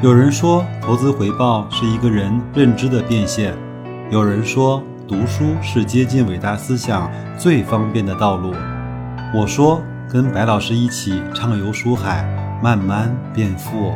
有人说，投资回报是一个人认知的变现；有人说，读书是接近伟大思想最方便的道路。我说，跟白老师一起畅游书海，慢慢变富。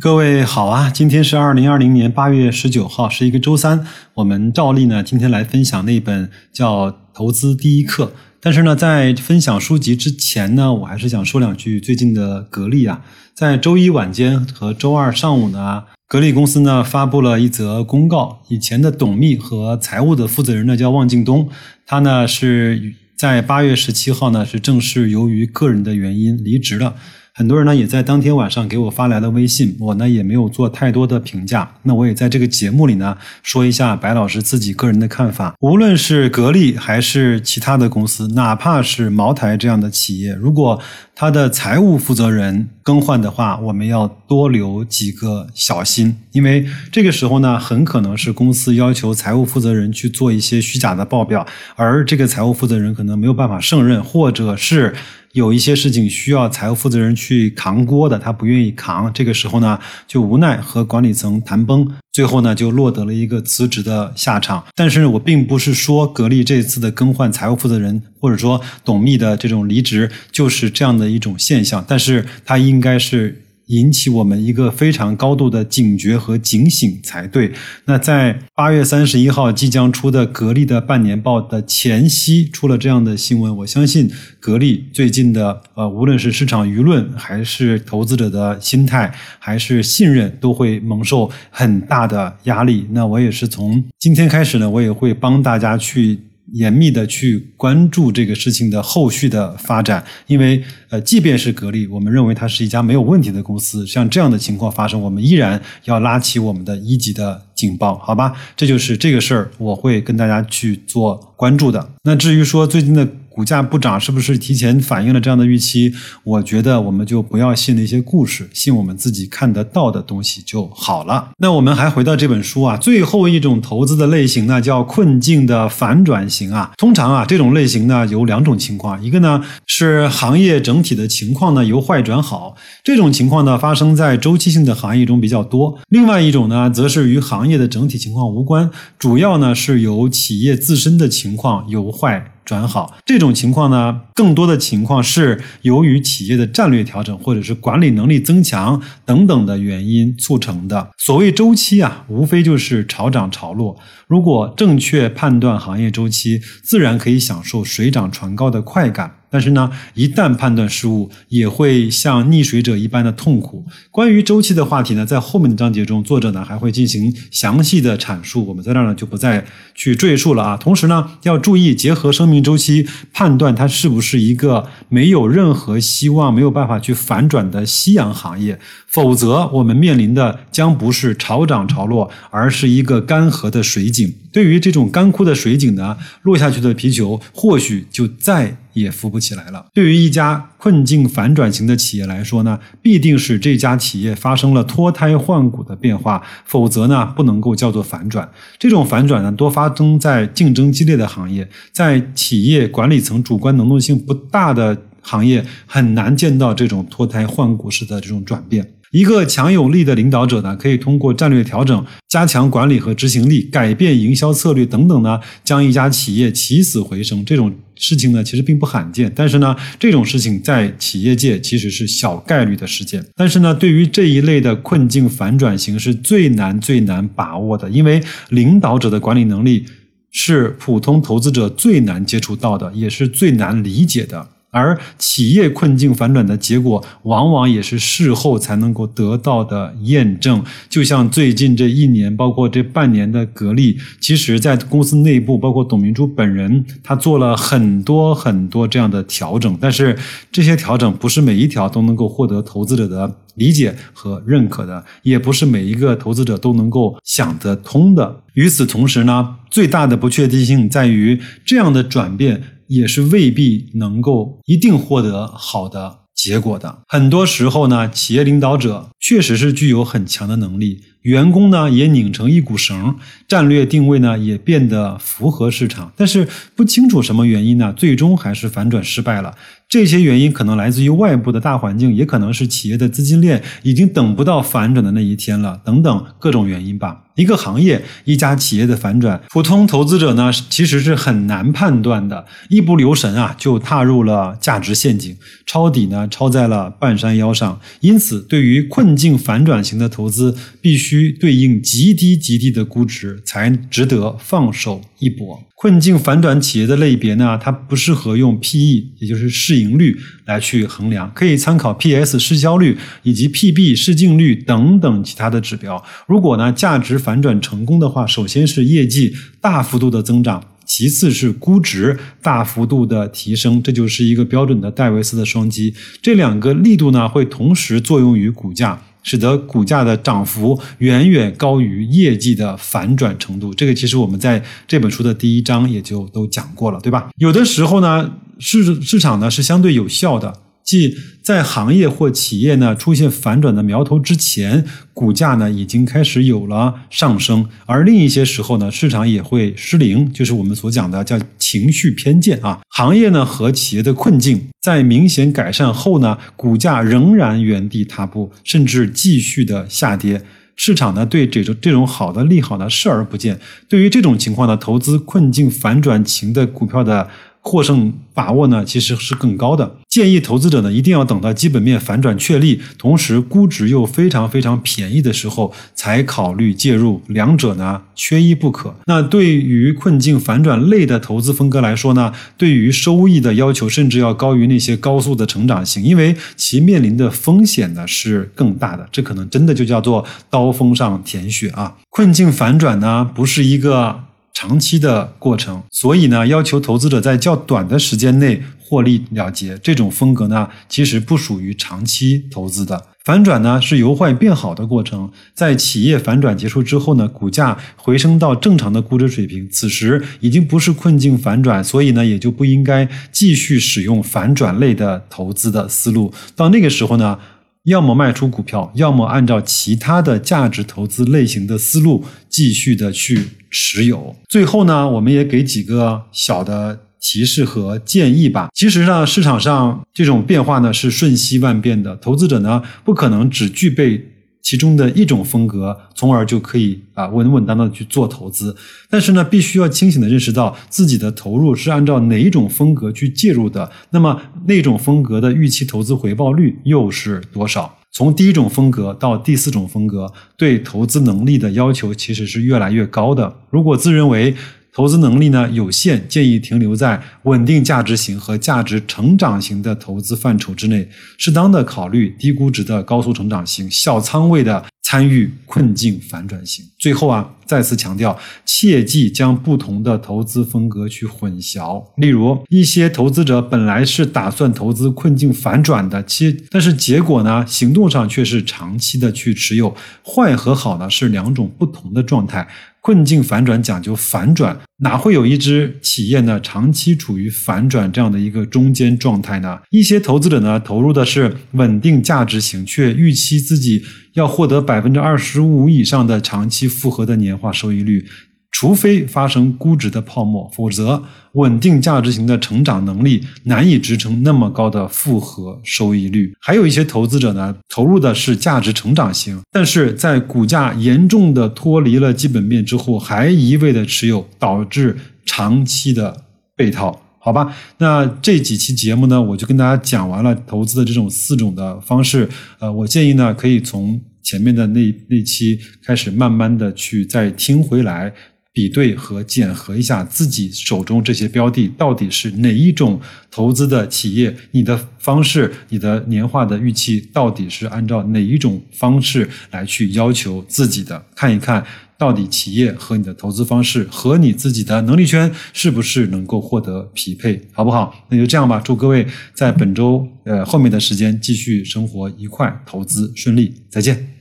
各位好啊，今天是二零二零年八月十九号，是一个周三。我们照例呢，今天来分享那本叫《投资第一课》。但是呢，在分享书籍之前呢，我还是想说两句最近的格力啊。在周一晚间和周二上午呢，格力公司呢发布了一则公告，以前的董秘和财务的负责人呢叫汪敬东，他呢是在八月十七号呢是正式由于个人的原因离职了。很多人呢也在当天晚上给我发来了微信，我呢也没有做太多的评价。那我也在这个节目里呢说一下白老师自己个人的看法。无论是格力还是其他的公司，哪怕是茅台这样的企业，如果他的财务负责人更换的话，我们要多留几个小心，因为这个时候呢，很可能是公司要求财务负责人去做一些虚假的报表，而这个财务负责人可能没有办法胜任，或者是。有一些事情需要财务负责人去扛锅的，他不愿意扛，这个时候呢，就无奈和管理层谈崩，最后呢，就落得了一个辞职的下场。但是我并不是说格力这次的更换财务负责人，或者说董秘的这种离职就是这样的一种现象，但是他应该是。引起我们一个非常高度的警觉和警醒才对。那在八月三十一号即将出的格力的半年报的前夕，出了这样的新闻，我相信格力最近的呃，无论是市场舆论，还是投资者的心态，还是信任，都会蒙受很大的压力。那我也是从今天开始呢，我也会帮大家去。严密的去关注这个事情的后续的发展，因为呃，即便是格力，我们认为它是一家没有问题的公司，像这样的情况发生，我们依然要拉起我们的一级的警报，好吧？这就是这个事儿，我会跟大家去做关注的。那至于说最近的。股价不涨是不是提前反映了这样的预期？我觉得我们就不要信那些故事，信我们自己看得到的东西就好了。那我们还回到这本书啊，最后一种投资的类型呢，叫困境的反转型啊。通常啊，这种类型呢有两种情况，一个呢是行业整体的情况呢由坏转好，这种情况呢发生在周期性的行业中比较多；另外一种呢，则是与行业的整体情况无关，主要呢是由企业自身的情况由坏。转好这种情况呢，更多的情况是由于企业的战略调整或者是管理能力增强等等的原因促成的。所谓周期啊，无非就是潮涨潮落。如果正确判断行业周期，自然可以享受水涨船高的快感。但是呢，一旦判断失误，也会像溺水者一般的痛苦。关于周期的话题呢，在后面的章节中，作者呢还会进行详细的阐述，我们在这儿呢就不再去赘述了啊。同时呢，要注意结合生命周期判断它是不是一个没有任何希望、没有办法去反转的夕阳行业，否则我们面临的将不是潮涨潮落，而是一个干涸的水井。对于这种干枯的水井呢，落下去的皮球或许就再也扶不起来了。对于一家困境反转型的企业来说呢，必定是这家企业发生了脱胎换骨的变化，否则呢，不能够叫做反转。这种反转呢，多发生在竞争激烈的行业，在企业管理层主观能动性不大的行业，很难见到这种脱胎换骨式的这种转变。一个强有力的领导者呢，可以通过战略调整、加强管理和执行力、改变营销策略等等呢，将一家企业起死回生。这种事情呢，其实并不罕见。但是呢，这种事情在企业界其实是小概率的事件。但是呢，对于这一类的困境反转型是最难最难把握的，因为领导者的管理能力是普通投资者最难接触到的，也是最难理解的。而企业困境反转的结果，往往也是事后才能够得到的验证。就像最近这一年，包括这半年的格力，其实在公司内部，包括董明珠本人，他做了很多很多这样的调整。但是这些调整不是每一条都能够获得投资者的理解和认可的，也不是每一个投资者都能够想得通的。与此同时呢，最大的不确定性在于这样的转变。也是未必能够一定获得好的结果的。很多时候呢，企业领导者确实是具有很强的能力，员工呢也拧成一股绳，战略定位呢也变得符合市场，但是不清楚什么原因呢，最终还是反转失败了。这些原因可能来自于外部的大环境，也可能是企业的资金链已经等不到反转的那一天了，等等各种原因吧。一个行业、一家企业的反转，普通投资者呢其实是很难判断的，一不留神啊就踏入了价值陷阱，抄底呢抄在了半山腰上。因此，对于困境反转型的投资，必须须对应极低极低的估值，才值得放手一搏。困境反转企业的类别呢，它不适合用 P/E，也就是市盈率来去衡量，可以参考 P/S 市销率以及 P/B 市净率等等其他的指标。如果呢价值反转成功的话，首先是业绩大幅度的增长，其次是估值大幅度的提升，这就是一个标准的戴维斯的双击。这两个力度呢会同时作用于股价。使得股价的涨幅远远高于业绩的反转程度，这个其实我们在这本书的第一章也就都讲过了，对吧？有的时候呢，市市场呢是相对有效的。即在行业或企业呢出现反转的苗头之前，股价呢已经开始有了上升；而另一些时候呢，市场也会失灵，就是我们所讲的叫情绪偏见啊。行业呢和企业的困境在明显改善后呢，股价仍然原地踏步，甚至继续的下跌。市场呢对这种这种好的利好呢视而不见。对于这种情况呢，投资困境反转型的股票的。获胜把握呢，其实是更高的。建议投资者呢，一定要等到基本面反转确立，同时估值又非常非常便宜的时候，才考虑介入。两者呢，缺一不可。那对于困境反转类的投资风格来说呢，对于收益的要求甚至要高于那些高速的成长型，因为其面临的风险呢是更大的。这可能真的就叫做刀锋上舔血啊！困境反转呢，不是一个。长期的过程，所以呢，要求投资者在较短的时间内获利了结，这种风格呢，其实不属于长期投资的。反转呢，是由坏变好的过程，在企业反转结束之后呢，股价回升到正常的估值水平，此时已经不是困境反转，所以呢，也就不应该继续使用反转类的投资的思路。到那个时候呢。要么卖出股票，要么按照其他的价值投资类型的思路继续的去持有。最后呢，我们也给几个小的提示和建议吧。其实呢，市场上这种变化呢是瞬息万变的，投资者呢不可能只具备。其中的一种风格，从而就可以啊稳稳当当的去做投资。但是呢，必须要清醒的认识到自己的投入是按照哪一种风格去介入的。那么那种风格的预期投资回报率又是多少？从第一种风格到第四种风格，对投资能力的要求其实是越来越高的。如果自认为，投资能力呢有限，建议停留在稳定价值型和价值成长型的投资范畴之内，适当的考虑低估值的高速成长型，小仓位的参与困境反转型。最后啊，再次强调，切忌将不同的投资风格去混淆。例如，一些投资者本来是打算投资困境反转的，其但是结果呢，行动上却是长期的去持有。坏和好呢是两种不同的状态。困境反转讲究反转，哪会有一只企业呢长期处于反转这样的一个中间状态呢？一些投资者呢投入的是稳定价值型，却预期自己要获得百分之二十五以上的长期复合的年化收益率。除非发生估值的泡沫，否则稳定价值型的成长能力难以支撑那么高的复合收益率。还有一些投资者呢，投入的是价值成长型，但是在股价严重的脱离了基本面之后，还一味的持有，导致长期的被套。好吧，那这几期节目呢，我就跟大家讲完了投资的这种四种的方式。呃，我建议呢，可以从前面的那那期开始，慢慢的去再听回来。比对和检核一下自己手中这些标的到底是哪一种投资的企业，你的方式、你的年化的预期到底是按照哪一种方式来去要求自己的？看一看到底企业和你的投资方式和你自己的能力圈是不是能够获得匹配，好不好？那就这样吧，祝各位在本周呃后面的时间继续生活愉快，投资顺利，再见。